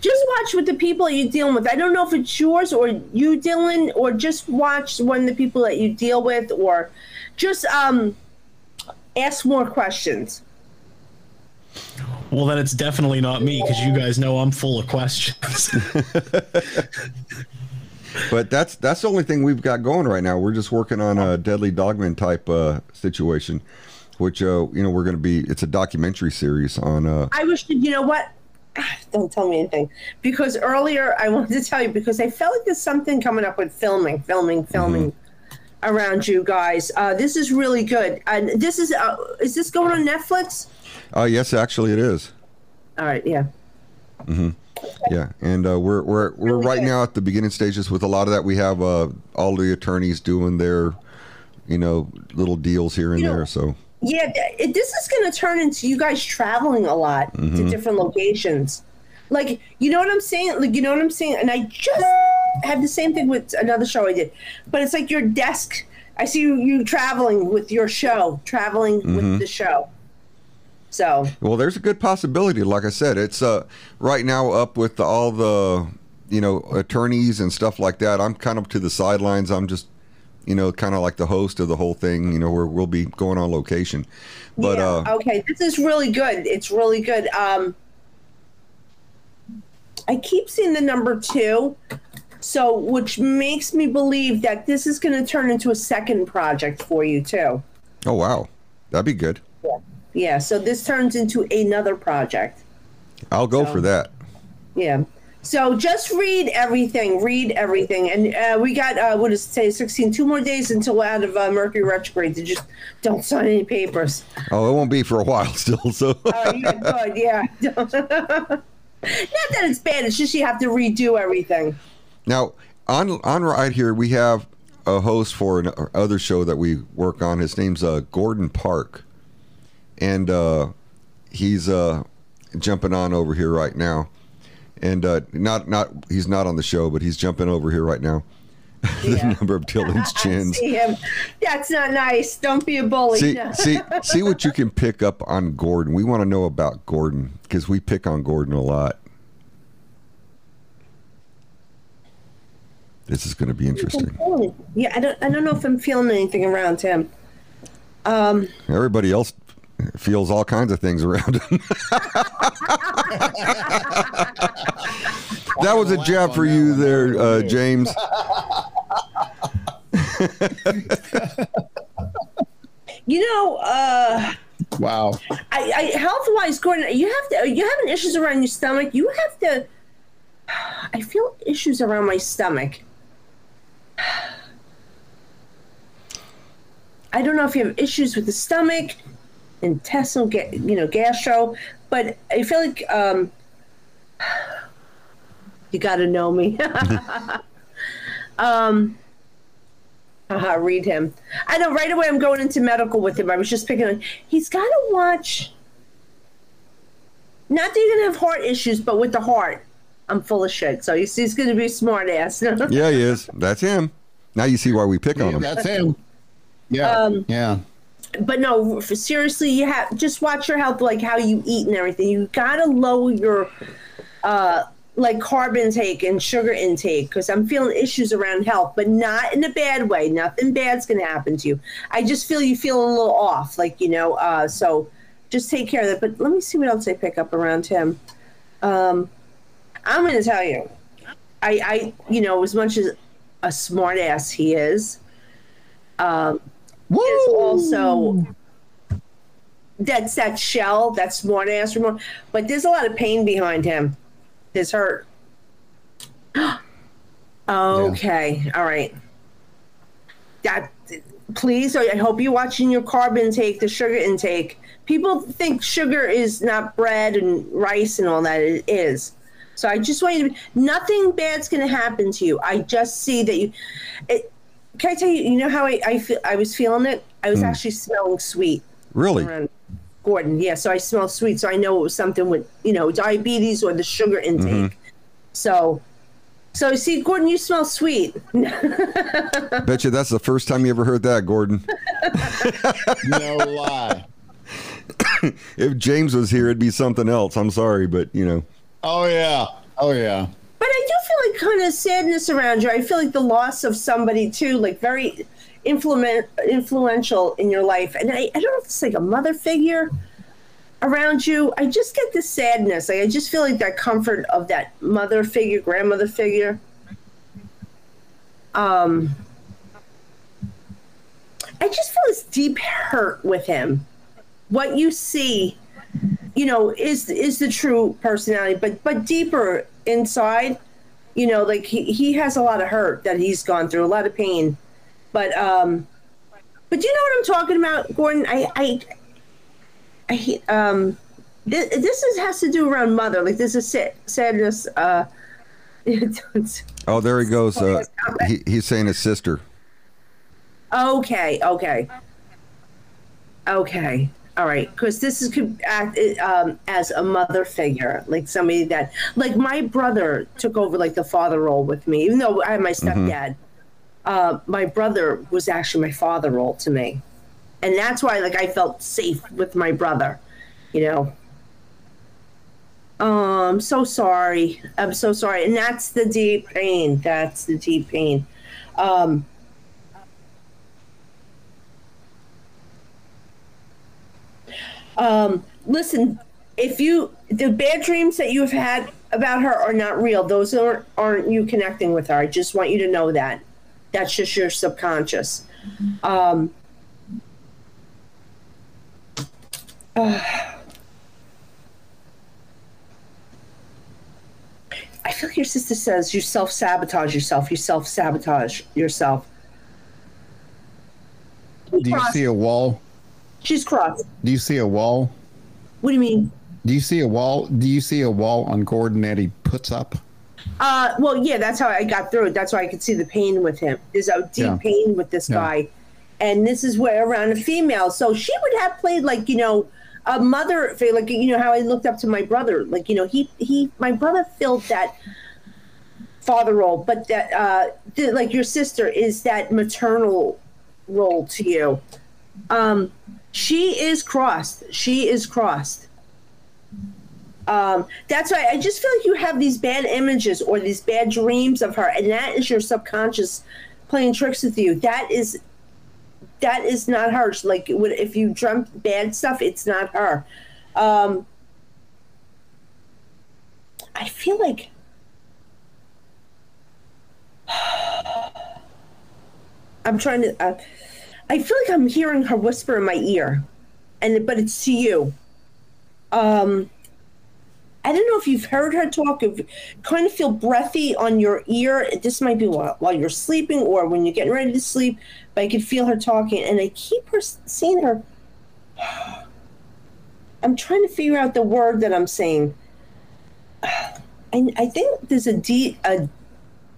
Just watch with the people you're dealing with. I don't know if it's yours or you, Dylan, or just watch one of the people that you deal with, or just um ask more questions.
Well, then it's definitely not me because you guys know I'm full of questions.
But that's that's the only thing we've got going right now. We're just working on a Deadly Dogman type uh, situation, which uh, you know we're going to be. It's a documentary series on. Uh,
I wish you know what. Don't tell me anything because earlier I wanted to tell you because I felt like there's something coming up with filming, filming, filming around you guys. Uh, this is really good. And this is uh, is this going on Netflix?
uh, yes, actually, it is.
All right, yeah. Mm-hmm.
Yeah, and uh, we're we're we're
Really
right
good.
now at the beginning stages with a lot of that. We have uh, all the attorneys doing their, you know, little deals here and
You know-
there. So
Yeah, it, this is going to turn into you guys traveling a lot to different locations. Like, you know what I'm saying? Like, you know what I'm saying? And I just had the same thing with another show I did. But it's like your desk. I see you, you traveling with your show, traveling with the show. So,
Well, there's a good possibility. Like I said, it's uh, right now up with all the, you know, attorneys and stuff like that. I'm kind of to the sidelines. I'm just, you know, kind of like the host of the whole thing. You know, where we'll be going on location. But
yeah,
uh,
okay, this is really good. It's really good. Um, I keep seeing the number two, so which makes me believe that this is going to turn into a second project for you too.
oh wow, that'd be good.
Yeah, Yeah. so this turns into another project.
I'll go
So-
for that.
Yeah. So just read everything. Read everything, and uh, we got uh, what does it say? Sixteen. Two more days until we're out of uh, Mercury retrograde. So just don't sign any papers.
Oh, it won't be for a while still. So
Oh, yeah, good. Yeah. Not that it's bad. It's just you have to redo everything.
Now, on on right here, we have a host for an other show that we work on. His name's uh, Gordon Park, and uh, he's uh, jumping on over here right now. And uh, not not he's not on the show, but he's jumping over here right now. the
Yeah.
number of Dylan's chins.
See him. That's not nice. Don't be a bully.
See,
No.
see, see what you can pick up on Gordon. We want to know about Gordon because we pick on Gordon a lot. This is going to be interesting.
Yeah, I don't. I don't know if I'm feeling anything around him. Um,
Everybody else feels all kinds of things around him. that was a jab for you there, uh, James.
you know, uh,
Wow.
I, I health wise, Gordon, you have to. You having issues around your stomach. You have to. I feel issues around my stomach. I don't know if you have issues with the stomach, intestinal, you know, gastro, but I feel like um, you got to know me. um, haha, read him. I know right away. I'm going into medical with him. I was just picking on. He's got to watch. Not that you're gonna have heart issues, but with the heart, I'm full of shit. So he's, he's gonna be a smart ass.
Yeah, he is. That's him. Now you see why we pick on him.
That's him. Yeah.
Um,
yeah.
But no, seriously, you have just watch your health, like how you eat and everything. You gotta lower your uh like carb intake and sugar intake because I'm feeling issues around health, but not in a bad way. Nothing bad's gonna happen to you. I just feel you feel a little off, like you know. Uh, so just take care of that. But let me see what else I pick up around him. Um, I'm gonna tell you, I, I, you know, as much as a smart ass he is, um, is also that's that shell, that smart ass remote. But there's a lot of pain behind him. There's hurt. okay, all right. That please, I hope you're watching your carb intake, the sugar intake. People think sugar is not bread and rice and all that. It is. So I just want you to. Nothing bad's going to happen to you. I just see that you. It, can I tell you? You know how I I, feel, I was feeling it. I was hmm. actually smelling sweet
Really?
Gordon. Yeah, so I smell sweet, so I know it was something with you know diabetes or the sugar intake. Mm-hmm. So, so see, Gordon, you smell sweet.
Bet you that's the first time you ever heard that, Gordon.
No lie.
If James was here, it'd be something else. I'm sorry, but you know.
Oh yeah. Oh yeah.
But I do feel like kind of sadness around you. I feel like the loss of somebody too, like very influent, influential in your life. And I, I don't know if it's like a mother figure around you. I just get this sadness. Like I just feel like that comfort of that mother figure, grandmother figure. Um, I just feel this deep hurt with him. What you see, you know, is is the true personality, but but deeper inside, you know, like he, he has a lot of hurt that he's gone through, a lot of pain. But um but you know what I'm talking about, Gordon? I I I um this, this is has to do around mother. Like this is sad, sadness uh
Oh, there he goes. Uh, he, he's saying his sister.
Okay, okay, okay. All right, because this is could act um, as a mother figure, like somebody that, like my brother took over like the father role with me, even though I had my stepdad. Uh, my brother was actually my father role to me, and that's why like I felt safe with my brother, you know. Oh, I'm so sorry. I'm so sorry, and that's the deep pain. That's the deep pain. Um, um, listen, if you the bad dreams that you've had about her are not real, those aren't aren't you connecting with her. I just want you to know that. That's just your subconscious. Um, I feel like your sister says you self sabotage yourself. You self sabotage yourself.
Do you see a wall?
She's crossed.
Do you see a wall?
What do you mean?
Do you see a wall? Do you see a wall on Gordon that he puts up?
Uh, well, yeah, that's how I got through it. That's why I could see the pain with him. There's a deep
Yeah.
pain with this
Yeah.
guy, and this is where around a female. So she would have played like you know, a mother like you know how I looked up to my brother. Like you know he he my brother filled that father role, but that uh, the, like your sister is that maternal role to you. Um, she is crossed. She is crossed. Um, that's why I just feel like you have these bad images or these bad dreams of her, and that is your subconscious playing tricks with you. That is that is not her. Like if you dreamt bad stuff, it's not her. Um, I feel like I'm trying to. Uh, I feel like I'm hearing her whisper in my ear, and but it's to you. Um, I don't know if you've heard her talk. If kind of feel breathy on your ear. This might be while, while you're sleeping or when you're getting ready to sleep. But I can feel her talking, and I keep her seeing her. I'm trying to figure out the word that I'm saying. I, I think there's a D a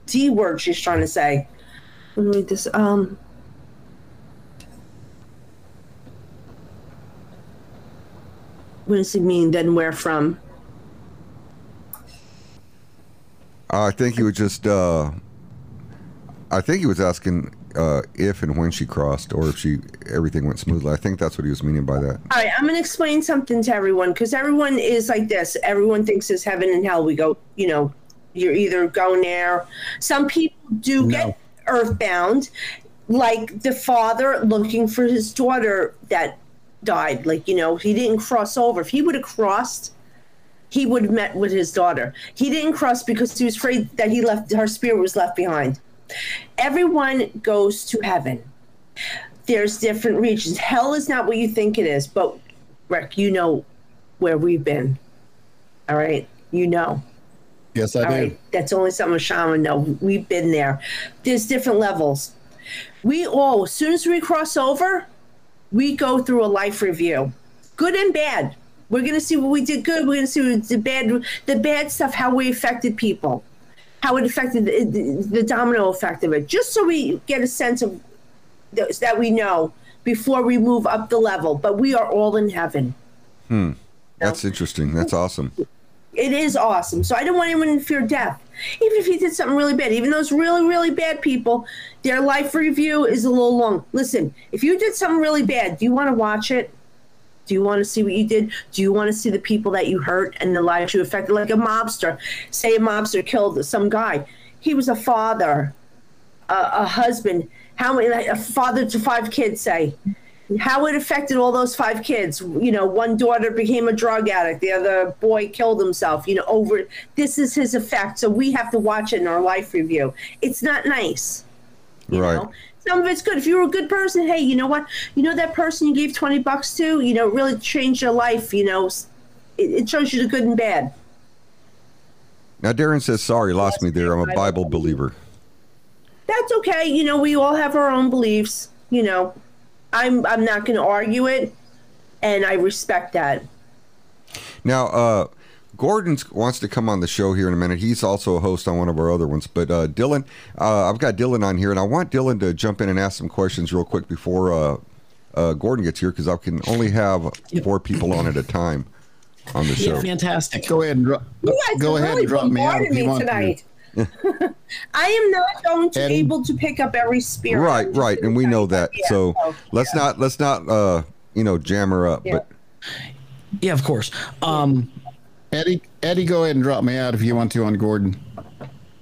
D word she's trying to say. Let me read this. Um. What does it mean? Then where from?
I think he was just. Uh, I think he was asking uh, if and when she crossed, or if she everything went smoothly. I think that's what he was meaning by that.
All right, I'm going to explain something to everyone because everyone is like this. Everyone thinks there's heaven and hell. We go, you know, you're either going there. Some people do get earthbound, like the father looking for his daughter that died. Like, you know, he didn't cross over. If he would have crossed, he would have met with his daughter. He didn't cross because he was afraid that he left her spirit was left behind. Everyone goes to heaven. There's different regions. Hell is not what you think it is, but Rick, you know where we've been. All right, you know.
Yes, I
All
do.
right, that's only something a shaman know. We've been there. There's different levels. We all, as soon as we cross over, we go through a life review, good and bad. We're gonna see what we did good. We're gonna see what the bad, the bad stuff, how we affected people, how it affected the, the, the domino effect of it. Just so we get a sense of th- that we know before we move up the level. But we are all in heaven. Hmm.
That's interesting. That's awesome.
It is awesome. So I don't want anyone to fear death. Even if you did something really bad, even those really, really bad people, their life review is a little long. Listen, if you did something really bad, do you want to watch it? Do you want to see what you did? Do you want to see the people that you hurt and the lives you affected? Like a mobster. Say a mobster killed some guy. He was a father, a, a husband. How many? Like a father to five kids. Say how it affected all those five kids. You know, one daughter became a drug addict, the other boy killed himself. You know, over this is his effect. So we have to watch it in our life review. It's not nice. You
right.
know, some of it's good. If you're a good person, hey, you know what? You know that person you gave twenty bucks to. You know, it really changed your life. You know, it, it shows you the good and bad.
Now Darren says, "Sorry, lost me there. I'm a Bible believer."
That's okay. You know, we all have our own beliefs. You know, I'm I'm not going to argue it, and I respect that.
Now, uh, Gordon wants to come on the show here in a minute. He's also a host on one of our other ones. But uh, Dylan, uh, I've got Dylan on here, and I want Dylan to jump in and ask some questions real quick before uh, uh, Gordon gets here because I can only have four people on at a time on the show.
Yeah, fantastic.
Go ahead and drop.
You guys
Go ahead
really
and drop me out if you
me
want to.
tonight. I am not going to be able to pick up every spirit.
Right, right, and we know that.
Yeah,
so
so,
let's
yeah.
not let's not uh, you know jam her up.
Yeah.
But
Yeah, of course. Um,
Eddie, Eddie, go ahead and drop me out if you want to on Gordon.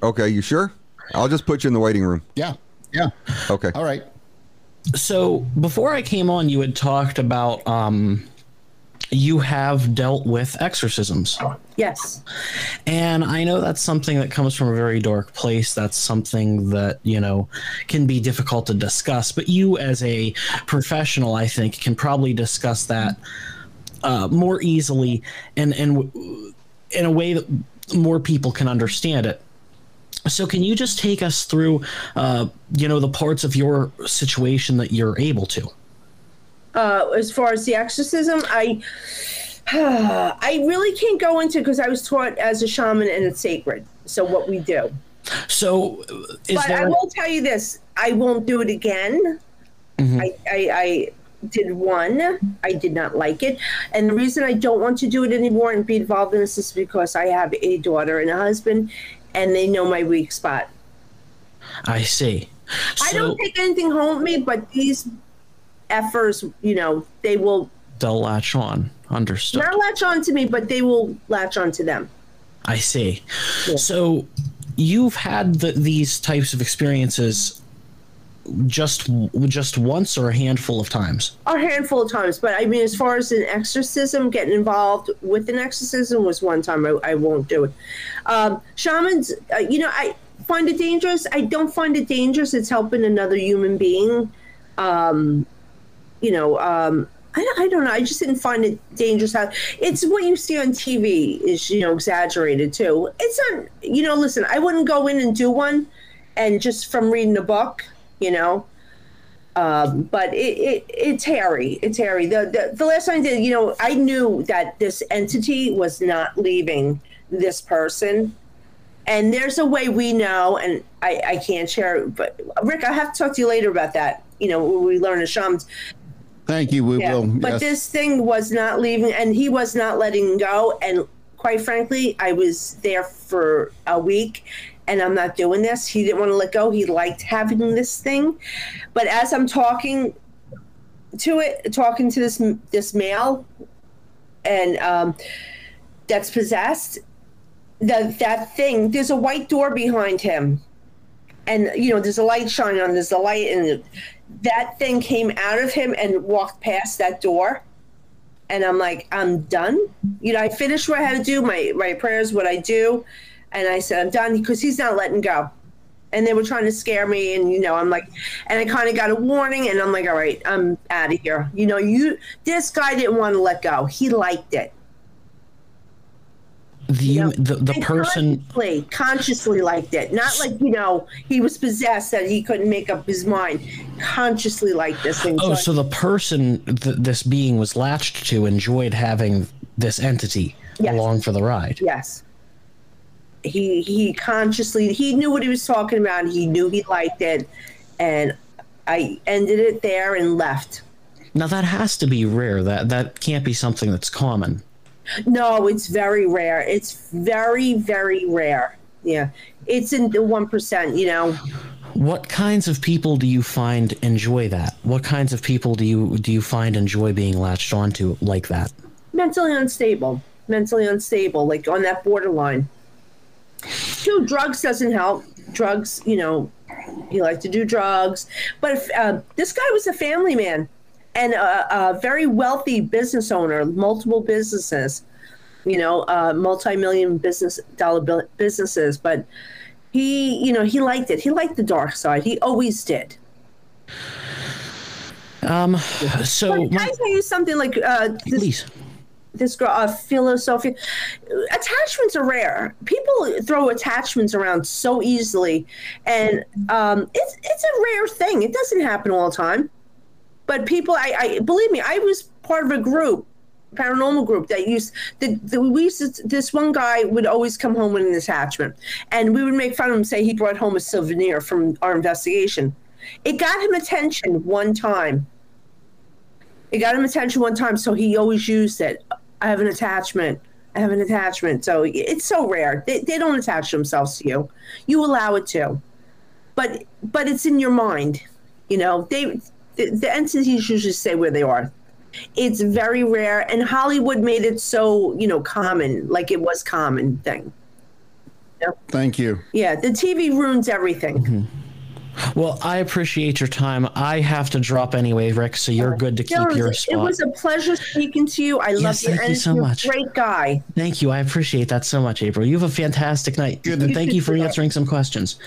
okay, you sure? I'll just put you in the waiting room.
Yeah, yeah.
Okay.
All right.
so before I came on, you had talked about um, you have dealt with exorcisms.
Yes.
And I know that's something that comes from a very dark place. That's something that, you know, can be difficult to discuss. But you, as a professional, I think, can probably discuss that uh, more easily and, and w- in a way that more people can understand it. So, can you just take us through, uh, you know, the parts of your situation that you're able to?
Uh, as far as the exorcism, I I really can't go into because I was taught as a shaman and it's sacred. So what we do.
So, uh,
but
there?
I will tell you this: I won't do it again.
Mm-hmm.
I, I, I did one. I did not like it, and the reason I don't want to do it anymore and be involved in this is because I have a daughter and a husband, and they know my weak spot.
I see.
I don't take anything home with me, but these effers, you know, they will
they'll latch on. Understood.
not latch on to me, but they will latch on to them.
I see. So you've had the, these types of experiences just just once or a handful of times.
A handful of times, but I mean, as far as an exorcism, getting involved with an exorcism was one time. I, I won't do it. Um, shamans, uh, you know, I find it dangerous. I don't find it dangerous. It's helping another human being. Um, you know, um, I, I don't know. I just didn't find it dangerous. How it's what you see on TV is you know exaggerated too. It's not. You know, listen. I wouldn't go in and do one, and just from reading a book, you know. Um, but it, it it's hairy. It's hairy. The, the the last time I did, you know, I knew that this entity was not leaving this person. And there's a way we know, and I, I can't share it, but Rick, I have to talk to you later about that. You know, we learn as shamans.
Thank you. We
Yeah.
will.
But
yes.
this thing was not leaving, and he was not letting go. And quite frankly, I was there for a week, and I'm not doing this. He didn't want to let go. He liked having this thing, but as I'm talking to it, talking to this this male, and um, that's possessed, that that thing. There's a white door behind him, and you know there's a light shining on. There's a light, and that thing came out of him and walked past that door. And I'm like, I'm done. You know, I finished what I had to do, my my prayers, what I do, and I said I'm done because he's not letting go. And they were trying to scare me, and you know, I'm like, and I kind of got a warning, and I'm like, all right, I'm out of here. You know, you this guy didn't want to let go. He liked it.
The
you know?
the, the
And
person
consciously, consciously liked it. Not like you know he was possessed that he couldn't make up his mind. Consciously liked this thing.
Oh,
I-
so the person th- this being was latched to enjoyed having this entity
Yes.
along for the ride.
Yes. He he consciously he knew what he was talking about. He knew he liked it, and I ended it there and left.
Now that has to be rare. That that can't be something that's common.
No, it's very rare. It's very very rare. Yeah, it's in the one percent. You know,
What kinds of people do you find enjoy that? What kinds of people do you do you find enjoy being latched onto like that?
mentally unstable, mentally unstable, like on that borderline. Two, drugs doesn't help. Drugs, you know, he liked to do drugs, but if, uh, this guy was a family man and a, a very wealthy business owner, multiple businesses, you know, uh, multi-million business dollar businesses. But he, you know, he liked it. He liked the dark side. He always did.
Um, so
But can I tell you something like uh, this,
please.
This girl, uh, philosophia. Attachments are rare. People throw attachments around so easily, and um, it's it's a rare thing. It doesn't happen all the time. But people, I, I believe me, I was part of a group, paranormal group that used the, the we used to, this one guy would always come home with an attachment, and we would make fun of him, say he brought home a souvenir from our investigation. It got him attention one time. It got him attention one time, so he always used it. I have an attachment. I have an attachment. So it's so rare. They, they don't attach themselves to you. You allow it to, but but it's in your mind. You know, they the, the entities usually stay where they are. It's very rare, and Hollywood made it so you know common, like it was common thing.
Thank you.
Yeah, the TV ruins everything. Mm-hmm.
Well, I appreciate your time. I have to drop anyway, Rick. So you're good to keep
Dylan,
your
it was a pleasure speaking to you. I love
Yes,
you,
thank you
and
so much.
great guy.
Thank you. I appreciate that so much, April. You have a fantastic night.
Good.
And thank you for answering some questions.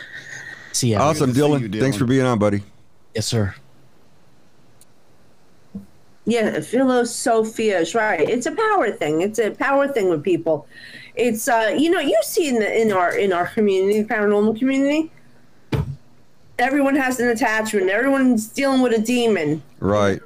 See ya.
Awesome,
Good see
Dylan.
you, Dylan.
Thanks for being on, buddy.
Yes, sir.
Yeah, philosophia is right. It's a power thing. It's a power thing with people. It's uh, you know, you see in the, in our in our community, paranormal community, everyone has an attachment. Everyone's dealing with a demon.
Right.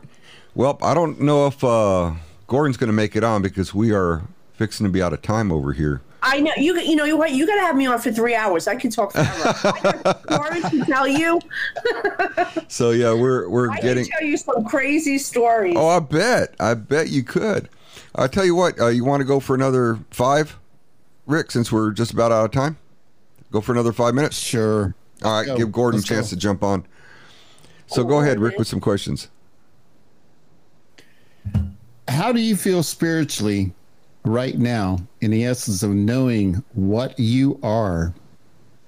Well, I don't know if uh, Gordon's going to make it on because we are fixing to be out of time over here.
I know you. You know what? You got to have me on for three hours. I can talk forever. I got stories to tell you.
So yeah, we're we're
I
getting.
can tell you some crazy stories.
Oh, I bet. I bet you could. I tell you what. Uh, you want to go for another five, Rick? Since we're just about out of time, go for another five minutes.
Sure.
All right,
go.
give Gordon a
Let's
chance
go.
to jump on. So go ahead, Rick, with some questions.
How do you feel spiritually right now in the essence of knowing what you are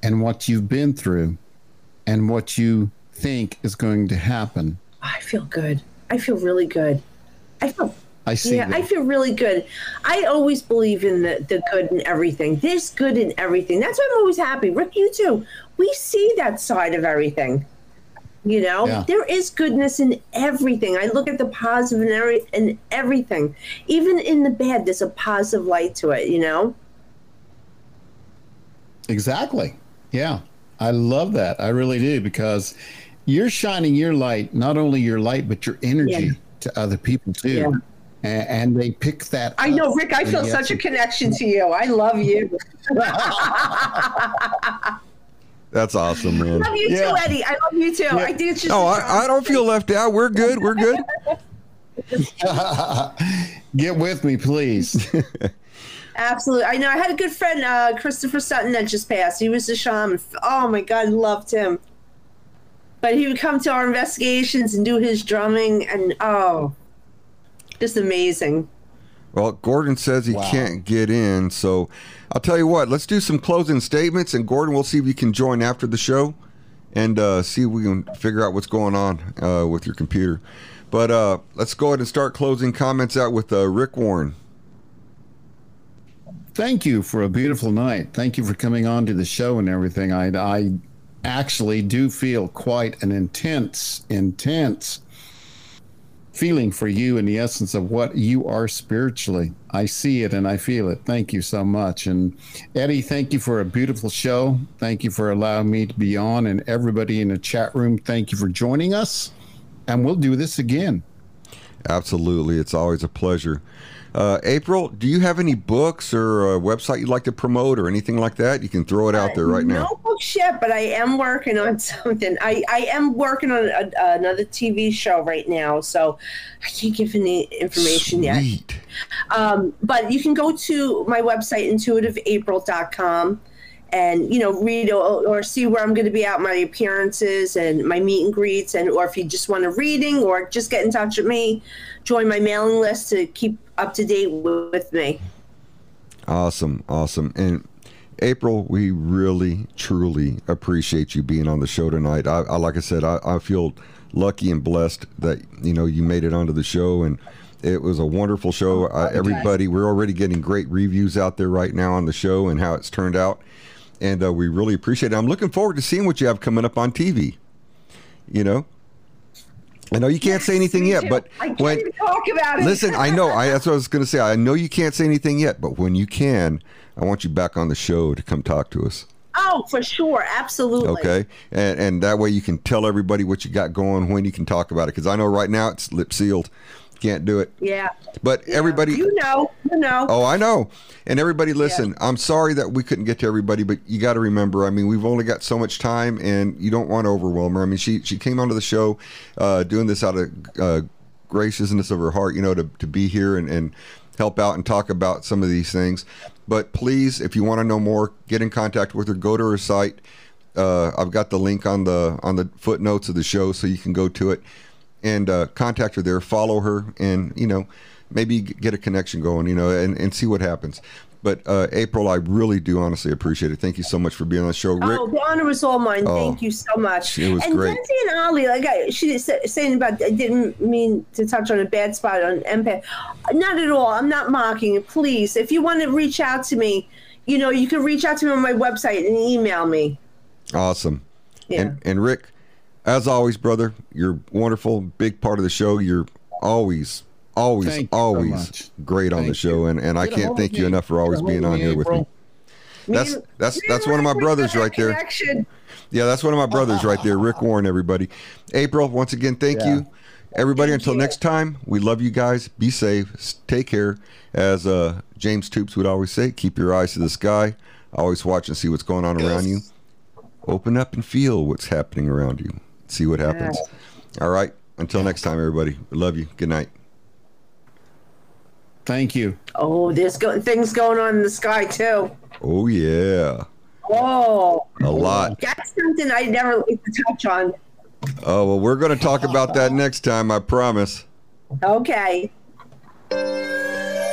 and what you've been through and what you think is going to happen?
I feel good. I feel really good. I feel
I see
yeah,
that.
I feel really good. I always believe in the, the good in everything. There's good in everything. That's why I'm always happy. Rick, you too. We see that side of everything. You know,
Yeah.
there is goodness in everything. I look at the positive in, every, in everything. Even in the bad, there's a positive light to it, you know?
Exactly. Yeah. I love that. I really do because you're shining your light, not only your light, but your energy
Yeah.
to other people too.
Yeah.
A- And, they pick that.
I know. Rick, I feel such a connection to you. I love you.
That's awesome, man.
I love you
Yeah.
too, Eddie. I love you too. I think it's just
No,
a
I, I don't feel left out. We're good. We're good.
Get with me, please.
Absolutely. I know. I had a good friend, uh, Christopher Sutton, that just passed. He was a shaman. Oh my God, loved him. But he would come to our investigations and do his drumming, and oh, just amazing.
Well, Gordon says he
Wow.
can't get in, so I'll tell you what. Let's do some closing statements, and Gordon, we'll see if you can join after the show, and uh, see if we can figure out what's going on uh, with your computer. But uh, let's go ahead and start closing comments out with uh, Rick Warren.
Thank you for a beautiful night. Thank you for coming on to the show and everything. I, I actually do feel quite an intense, intense feeling for you in the essence of what you are spiritually. I see it and I feel it. Thank you so much. And Eddie, thank you for a beautiful show. Thank you for allowing me to be on. And everybody in the chat room, thank you for joining us. And we'll do this again.
Absolutely, it's always a pleasure. Uh, April, do you have any books or a website you'd like to promote or anything like that? You can throw it out there right now.
No books yet, but I am working on something. I, I am working on a, another TV show right now, so I can't give any information yet.
Sweet.
Um, but you can go to my website, intuitiveapril.com, and you know read or, or see where I'm going to be at my appearances and my meet and greets, and or if you just want a reading or just get in touch with me, join my mailing list to keep up to date with, me.
Awesome, awesome. And April, we really, truly appreciate you being on the show tonight. I, I like I said, I, I feel lucky and blessed that you know you made it onto the show, and it was a wonderful show. Uh, everybody, we're already getting great reviews out there right now on the show and how it's turned out, and uh, we really appreciate it. I'm looking forward to seeing what you have coming up on TV. You know. I know you can't say anything yet,
too.
but
I can't
when
talk about it.
Listen, I know. I, that's what I was going to say. I know you can't say anything yet, but when you can, I want you back on the show to come talk to us.
Oh, for sure, absolutely.
Okay, and and that way you can tell everybody what you got going when you can talk about it. Because I know right now it's lip sealed, can't do it.
Yeah.
But everybody,
You know, you know.
oh, I know. And everybody, listen. I'm sorry that we couldn't get to everybody, but you got to remember. I mean, we've only got so much time, and you don't want to overwhelm her. I mean, she she came onto the show, uh, doing this out of uh, graciousness of her heart, you know, to to be here and and help out and talk about some of these things. But please, if you want to know more, get in contact with her. Go to her site. Uh, I've got the link on the on the footnotes of the show, so you can go to it and uh, contact her there. Follow her, and you know, maybe get a connection going. You know, and, and see what happens. But uh, April, I really do honestly appreciate it. Thank you so much for being on the show, Rick.
Oh, the honor was all mine.
Oh,
Thank you so much.
it was
and
great.
Lindsay and Ollie, like I, she saying about, I didn't mean to touch on a bad spot on empath. Not at all. I'm not mocking it. Please, if you want to reach out to me, you know, you can reach out to me on my website and email me.
Awesome.
Yeah.
And and Rick, as always, brother, you're wonderful, big part of the show. You're always, always,
Thank you so
always
much.
great on the show, and and I
Get
can't thank you
me.
enough for always being on
me,
here with me. That's that's that's one of my brothers right there. Yeah, that's one of my brothers right there, Rick Warren. Everybody, April, once again, thank
Yeah.
you. Everybody,
Thank
until
you.
next time, we love you guys. Be safe. Take care. As uh, James Toops would always say, keep your eyes to the sky. Always watch and see what's going on around you. Open up and feel what's happening around you. See what happens. All right. Until next time, everybody. We love you. Good night.
Thank you.
Oh, there's go- things going on in the sky too.
Oh, yeah.
Oh,
A lot.
that's something I never like to touch on.
Oh, well, we're going to talk about that next time, I promise.
Okay.
Thank